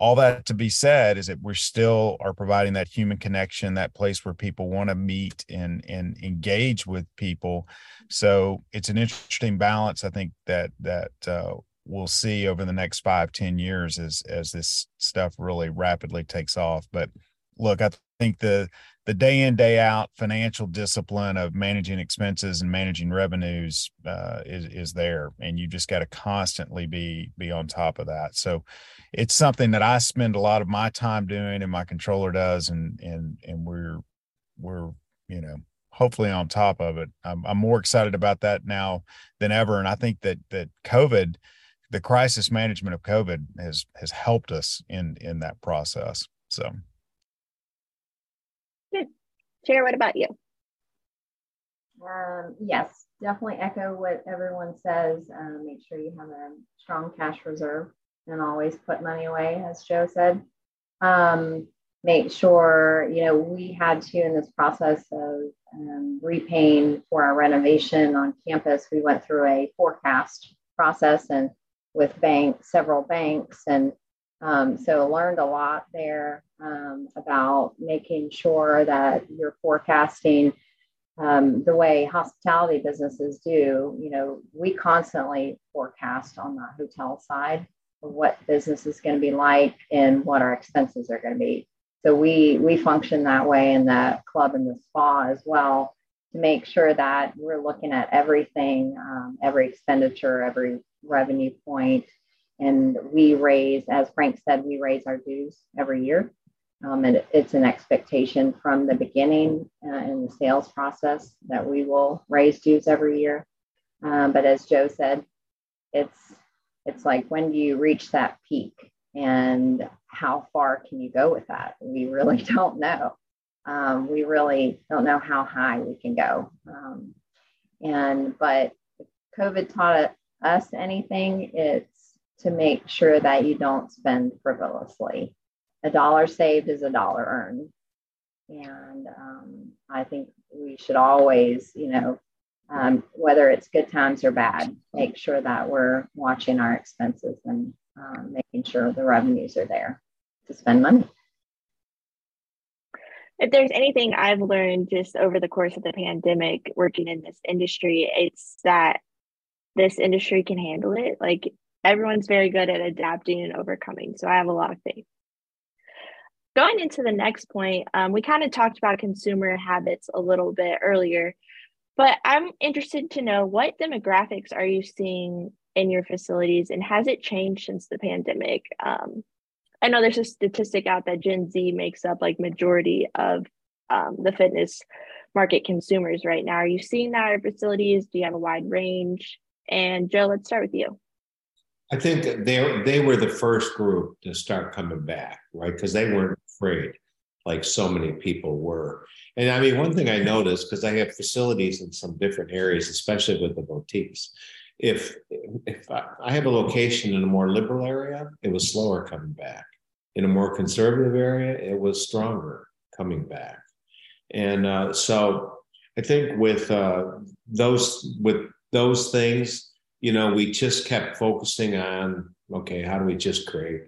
all that to be said is that we still are providing that human connection that place where people want to meet and and engage with people so it's an interesting balance i think that that uh, we'll see over the next five ten years as as this stuff really rapidly takes off. But look i think the the day in day out financial discipline of managing expenses and managing revenues uh, is is there and you just got to constantly be be on top of that. So it's something that i spend a lot of my time doing and my controller does and and and we're we're you know hopefully on top of it. I'm, I'm more excited about that now than ever and i think that that covid the crisis management of covid has has helped us in in that process so Cher, what about you? Um, yes, definitely echo what everyone says. Um, make sure you have a strong cash reserve and always put money away, as Joe said. Um, make sure, you know, we had to in this process of um, repaying for our renovation on campus, we went through a forecast process and with bank, several banks and um, so learned a lot there um, about making sure that you're forecasting um, the way hospitality businesses do. You know, we constantly forecast on the hotel side what business is going to be like and what our expenses are going to be. So we we function that way in the club and the spa as well to make sure that we're looking at everything, um, every expenditure, every revenue point, and we raise, as Frank said, we raise our dues every year. Um, and it's an expectation from the beginning uh, in the sales process that we will raise dues every year. Um, but as Joe said, it's it's like when do you reach that peak and how far can you go with that? We really don't know. Um, we really don't know how high we can go. Um, and but COVID taught us anything, it's to make sure that you don't spend frivolously. A dollar saved is a dollar earned. And um, I think we should always, you know, um, whether it's good times or bad, make sure that we're watching our expenses and um, making sure the revenues are there to spend money. If there's anything I've learned just over the course of the pandemic working in this industry, it's that this industry can handle it. Like everyone's very good at adapting and overcoming. So I have a lot of faith. Going into the next point, um, we kind of talked about consumer habits a little bit earlier, but I'm interested to know what demographics are you seeing in your facilities and has it changed since the pandemic? Um, I know there's a statistic out that Gen Z makes up like majority of um, the fitness market consumers right now. Are you seeing that at facilities? Do you have a wide range? And Joe, let's start with you. I think they they were the first group to start coming back, right? Because they weren't afraid, like so many people were. And I mean, one thing I noticed because I have facilities in some different areas, especially with the boutiques. If if I have a location in a more liberal area, it was slower coming back. In a more conservative area, it was stronger coming back. And uh, so I think with uh, those with those things, you know, we just kept focusing on okay, how do we just create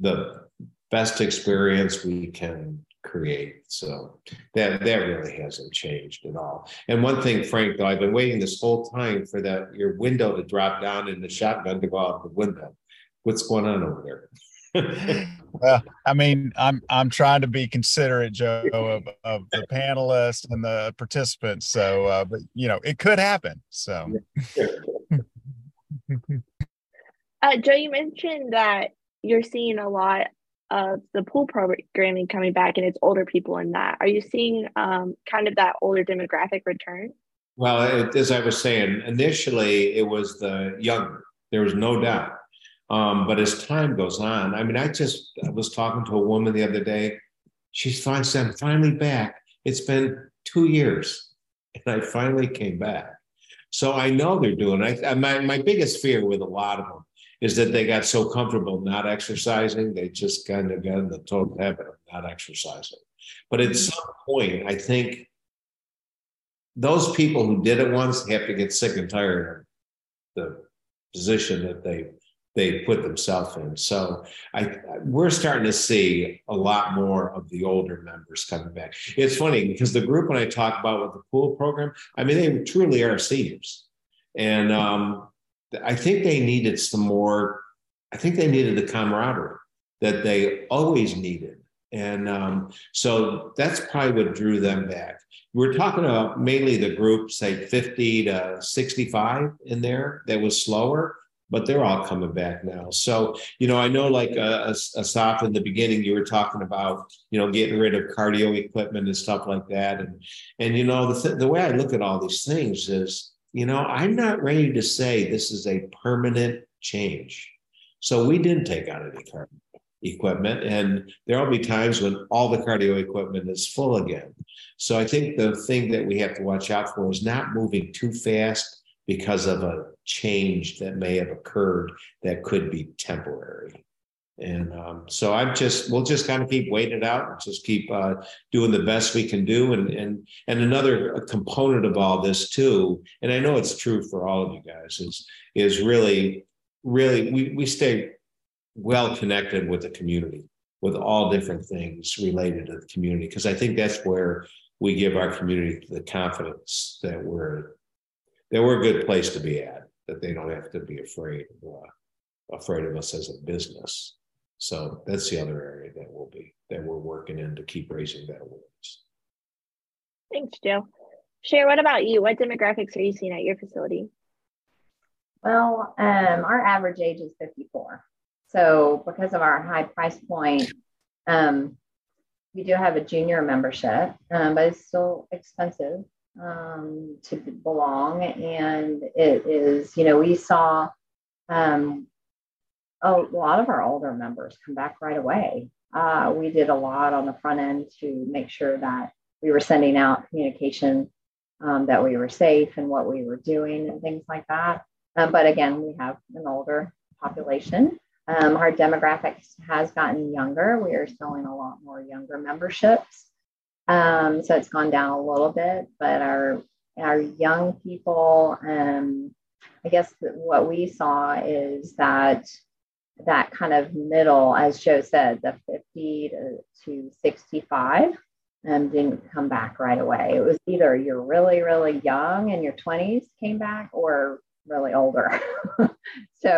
the best experience we can create? So that that really hasn't changed at all. And one thing, Frank, though, I've been waiting this whole time for that your window to drop down and the shotgun to go out the window. what's going on over there? Well, I mean, I'm I'm trying to be considerate, Joe, of, of the panelists and the participants. So, uh, but you know, it could happen. So, uh, Joe, you mentioned that you're seeing a lot of the pool programming coming back, and it's older people in that. Are you seeing um, kind of that older demographic return? Well, it, as I was saying, initially it was the younger. There was no doubt. Um, but as time goes on, I mean, I just I was talking to a woman the other day. She's finally said, I'm finally back. It's been two years, and I finally came back. So I know they're doing. I my my biggest fear with a lot of them is that they got so comfortable not exercising, they just kind of got in the total habit of not exercising. But at some point, I think those people who did it once have to get sick and tired of the position that they they put themselves in. So I we're starting to see a lot more of the older members coming back. It's funny because the group when I talk about with the pool program, I mean they truly are seniors, and um, I think they needed some more. I think they needed the camaraderie that they always needed, and um, so that's probably what drew them back. We're talking about mainly the group, say 50 to 65 in there that was slower, but they're all coming back now. So, you know, I know like uh, Asaf in the beginning, you were talking about, you know, getting rid of cardio equipment and stuff like that. And, and you know, the, th- the way I look at all these things is, you know, I'm not ready to say this is a permanent change. So we didn't take out any cardio equipment, and there will be times when all the cardio equipment is full again. So I think the thing that we have to watch out for is not moving too fast because of a change that may have occurred that could be temporary. And um, so I'm just we'll just kind of keep waiting it out and just keep uh, doing the best we can do. And and and another component of all this too, and I know it's true for all of you guys, is is really really we we stay well connected with the community with all different things related to the community because I think that's where we give our community the confidence that we're that we're a good place to be at that they don't have to be afraid uh, afraid of us as a business so that's the other area that we'll be that we're working in to keep raising that awareness. Thanks, Joe. Cher, what about you? What demographics are you seeing at your facility? Well, um, our average age is 54. So because of our high price point, um, we do have a junior membership, um, but it's still expensive um, to belong. And it is, you know, we saw um, a lot of our older members come back right away. Uh, we did a lot on the front end to make sure that we were sending out communication um, that we were safe and what we were doing and things like that. Um, but again, we have an older population. Um, our demographics has gotten younger. We are selling a lot more younger memberships. Um, so it's gone down a little bit, but our our young people, um, I guess what we saw is that that kind of middle, as Joe said, the 50 to, to 65 um, didn't come back right away. It was either you're really, really young and your 20s came back or really older. so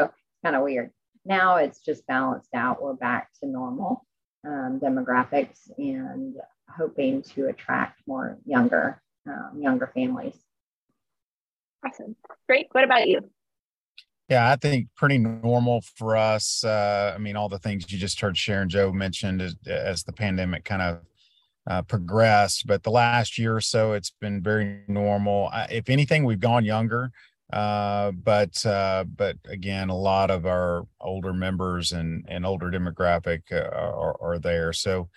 it's kind of weird. Now it's just balanced out. We're back to normal um, demographics and hoping to attract more younger, um, younger families. Awesome. Great. What about you? Yeah, I think pretty normal for us. Uh, I mean, all the things you just heard Cher and Joe mentioned as, as the pandemic kind of uh, progressed, but the last year or so, it's been very normal. I, if anything, we've gone younger, uh, but uh, but again, a lot of our older members and and older demographic uh, are, are there. So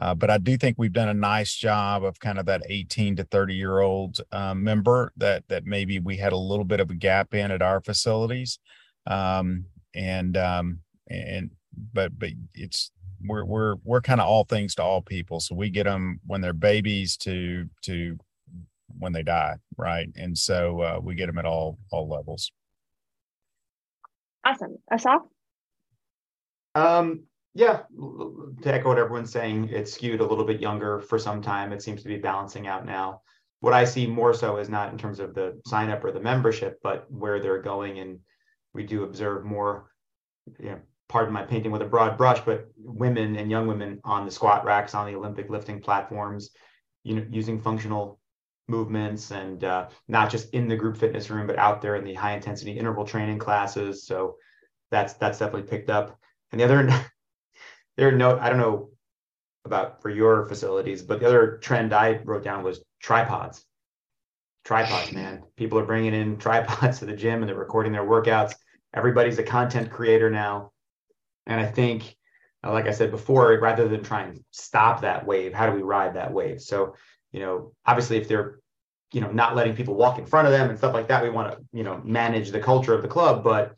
uh, but I do think we've done a nice job of kind of that 18 to 30 year old uh, member that that maybe we had a little bit of a gap in at our facilities, um, and um, and but but it's we're we're we're kind of all things to all people. So we get them when they're babies to to when they die, right? And so uh, we get them at all all levels. Awesome, Asaf. Um, yeah, to echo what everyone's saying, it's skewed a little bit younger for some time. It seems to be balancing out now. What I see more so is not in terms of the sign up or the membership, but where they're going. And we do observe more you know, pardon my painting with a broad brush, but women and young women on the squat racks, on the Olympic lifting platforms, you know, using functional movements and uh, not just in the group fitness room, but out there in the high intensity interval training classes. So that's that's definitely picked up. And the other, there are no, I don't know about for your facilities, but the other trend I wrote down was tripods. Tripods, man. People are bringing in tripods to the gym and they're recording their workouts. Everybody's a content creator now. And I think, uh, like I said before, rather than try and stop that wave, how do we ride that wave? So, you know, obviously, if they're, you know, not letting people walk in front of them and stuff like that, we want to, you know, manage the culture of the club. But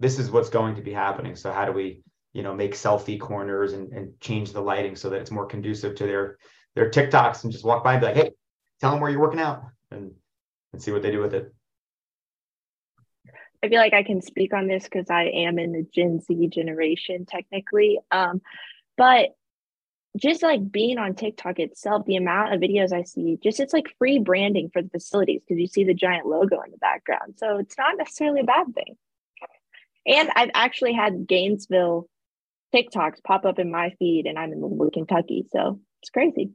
this is what's going to be happening. So, how do we, you know, make selfie corners and, and change the lighting so that it's more conducive to their their TikToks and just walk by and be like, hey, tell them where you're working out and and see what they do with it. I feel like I can speak on this because I am in the Gen Z generation technically. Um, but just like being on TikTok itself, the amount of videos I see, just it's like free branding for the facilities because you see the giant logo in the background. So it's not necessarily a bad thing. And I've actually had Gainesville TikToks pop up in my feed, and I'm in Louisville, Kentucky. So it's crazy.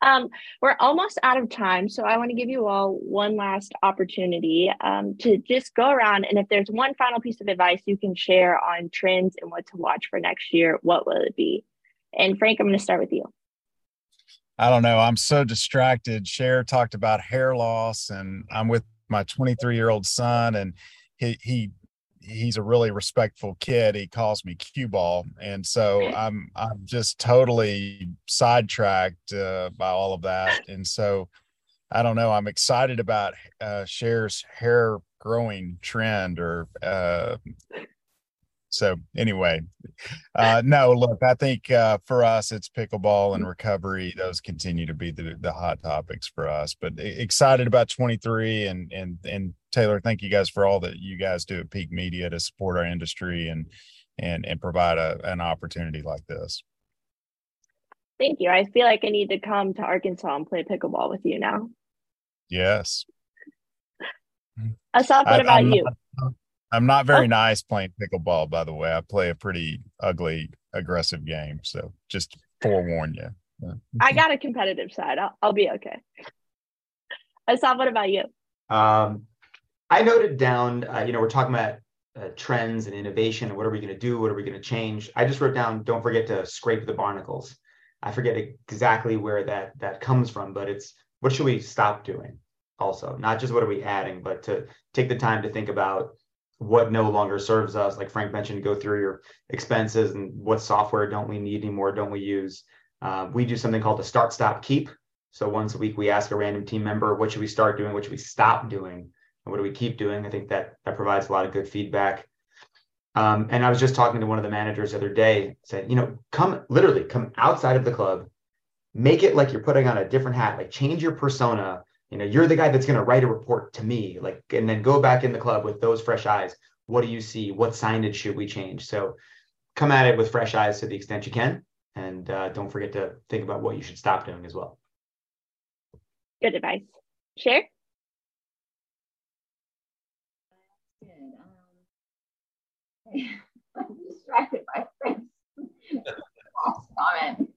Um, we're almost out of time, so I want to give you all one last opportunity um, to just go around. And if there's one final piece of advice you can share on trends and what to watch for next year, what will it be? And Frank, I'm going to start with you. I don't know. I'm so distracted. Cher talked about hair loss, and I'm with my 23 year old son, and he he he's a really respectful kid. He calls me cue ball, and so I'm I'm just totally sidetracked uh, by all of that. And so I don't know. I'm excited about uh, Cher's hair growing trend, or uh, so anyway, uh, no, look, I think uh, for us, it's pickleball and recovery. Those continue to be the, the hot topics for us. But excited about 23 and and and Taylor, thank you guys for all that you guys do at Peak Media to support our industry and and and provide a, an opportunity like this. Thank you. I feel like I need to come to Arkansas and play pickleball with you now. Yes. Asaf, what I, about I'm you? Not, I'm not very oh. nice playing pickleball, by the way. I play a pretty ugly, aggressive game. So just forewarn you. I got a competitive side. I'll, I'll be okay. Asaf, what about you? Um, I noted down, uh, you know, we're talking about uh, trends and innovation and what are we going to do? What are we going to change? I just wrote down, don't forget to scrape the barnacles. I forget exactly where that that comes from, but it's what should we stop doing? Also, not just what are we adding, but to take the time to think about what no longer serves us. Like Frank mentioned, go through your expenses and what software don't we need anymore, don't we use? Uh, we do something called the start, stop, keep. So once a week, we ask a random team member, what should we start doing? What should we stop doing? And what do we keep doing? I think that that provides a lot of good feedback. Um, and I was just talking to one of the managers the other day, said, you know, come literally come outside of the club, make it like you're putting on a different hat, like change your persona you know you're the guy that's going to write a report to me like and then go back in the club with those fresh eyes what do you see what signage should we change so come at it with fresh eyes to the extent you can and uh, don't forget to think about what you should stop doing as well good advice Cher I'm distracted by friends. comment.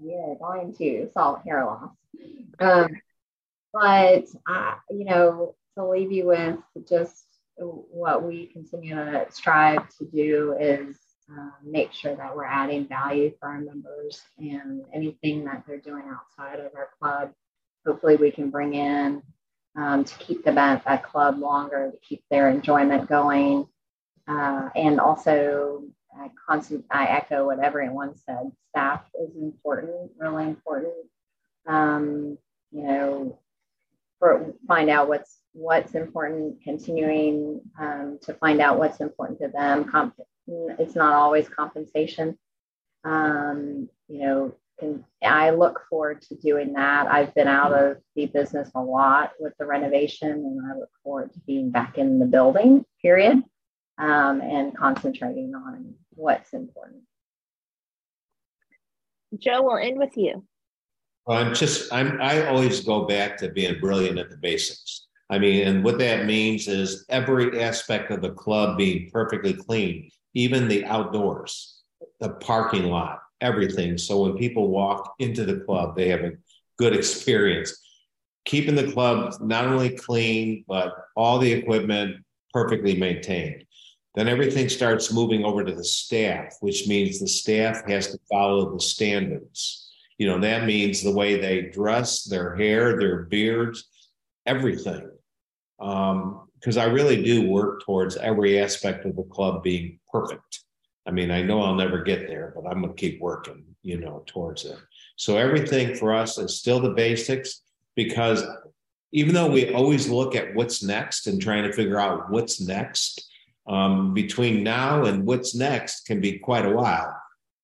we are going to solve hair loss. Um, but uh, you know, to leave you with just what we continue to strive to do is uh, make sure that we're adding value for our members and anything that they're doing outside of our club. Hopefully, we can bring in um, to keep them at that club longer, to keep their enjoyment going. Uh, and also, I, constant, I echo what everyone said staff is important, really important. Um, you know, for find out what's what's important, continuing um, to find out what's important to them. Comp- it's not always compensation. Um, you know, I look forward to doing that. I've been out of the business a lot with the renovation, and I look forward to being back in the building. Period, um, and concentrating on what's important. Joe, we'll end with you. I'm just I'm I always go back to being brilliant at the basics. I mean, and what that means is every aspect of the club being perfectly clean, even the outdoors, the parking lot, everything. So when people walk into the club, they have a good experience. Keeping the club not only clean, but all the equipment perfectly maintained. Then everything starts moving over to the staff, which means the staff has to follow the standards. You know, that means the way they dress, their hair, their beards, everything. Because um, I really do work towards every aspect of the club being perfect. I mean, I know I'll never get there, but I'm going to keep working, you know, towards it. So everything for us is still the basics because even though we always look at what's next and trying to figure out what's next, um, between now and what's next can be quite a while.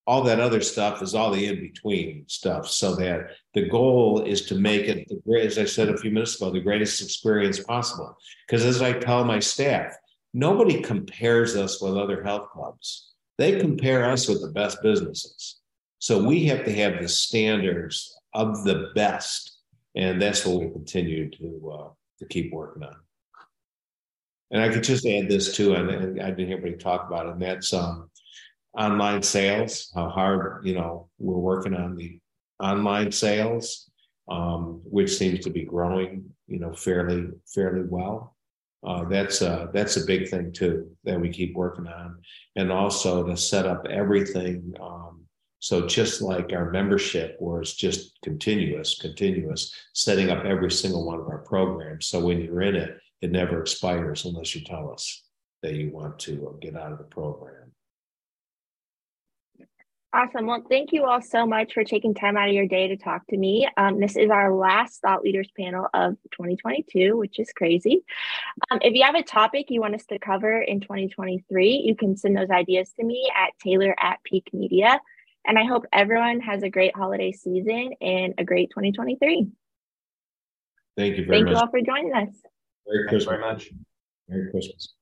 All that other stuff is all the in between stuff. So that the goal is to make it, the, as I said a few minutes ago, the greatest experience possible. Because as I tell my staff, nobody compares us with other health clubs. They compare us with the best businesses. So we have to have the standards of the best, and that's what we continue to uh, to keep working on. And I could just add this too, and, and I didn't hear anybody talk about it, and that's um, online sales. How hard you know we're working on the online sales, um, which seems to be growing, you know, fairly fairly well. Uh, that's a, that's a big thing too that we keep working on, and also to set up everything. Um, so just like our membership, where it's just continuous, continuous, setting up every single one of our programs. So when you're in it, it never expires unless you tell us that you want to uh, get out of the program. Awesome. Well, thank you all so much for taking time out of your day to talk to me. Um, this is our last Thought Leaders panel of 2022, which is crazy. Um, if you have a topic you want us to cover in 2023, you can send those ideas to me at taylor at peak media. And I hope everyone has a great holiday season and a great 2023. Thank you very Thank much. you all for joining us. Merry Christmas. very much. Merry Christmas.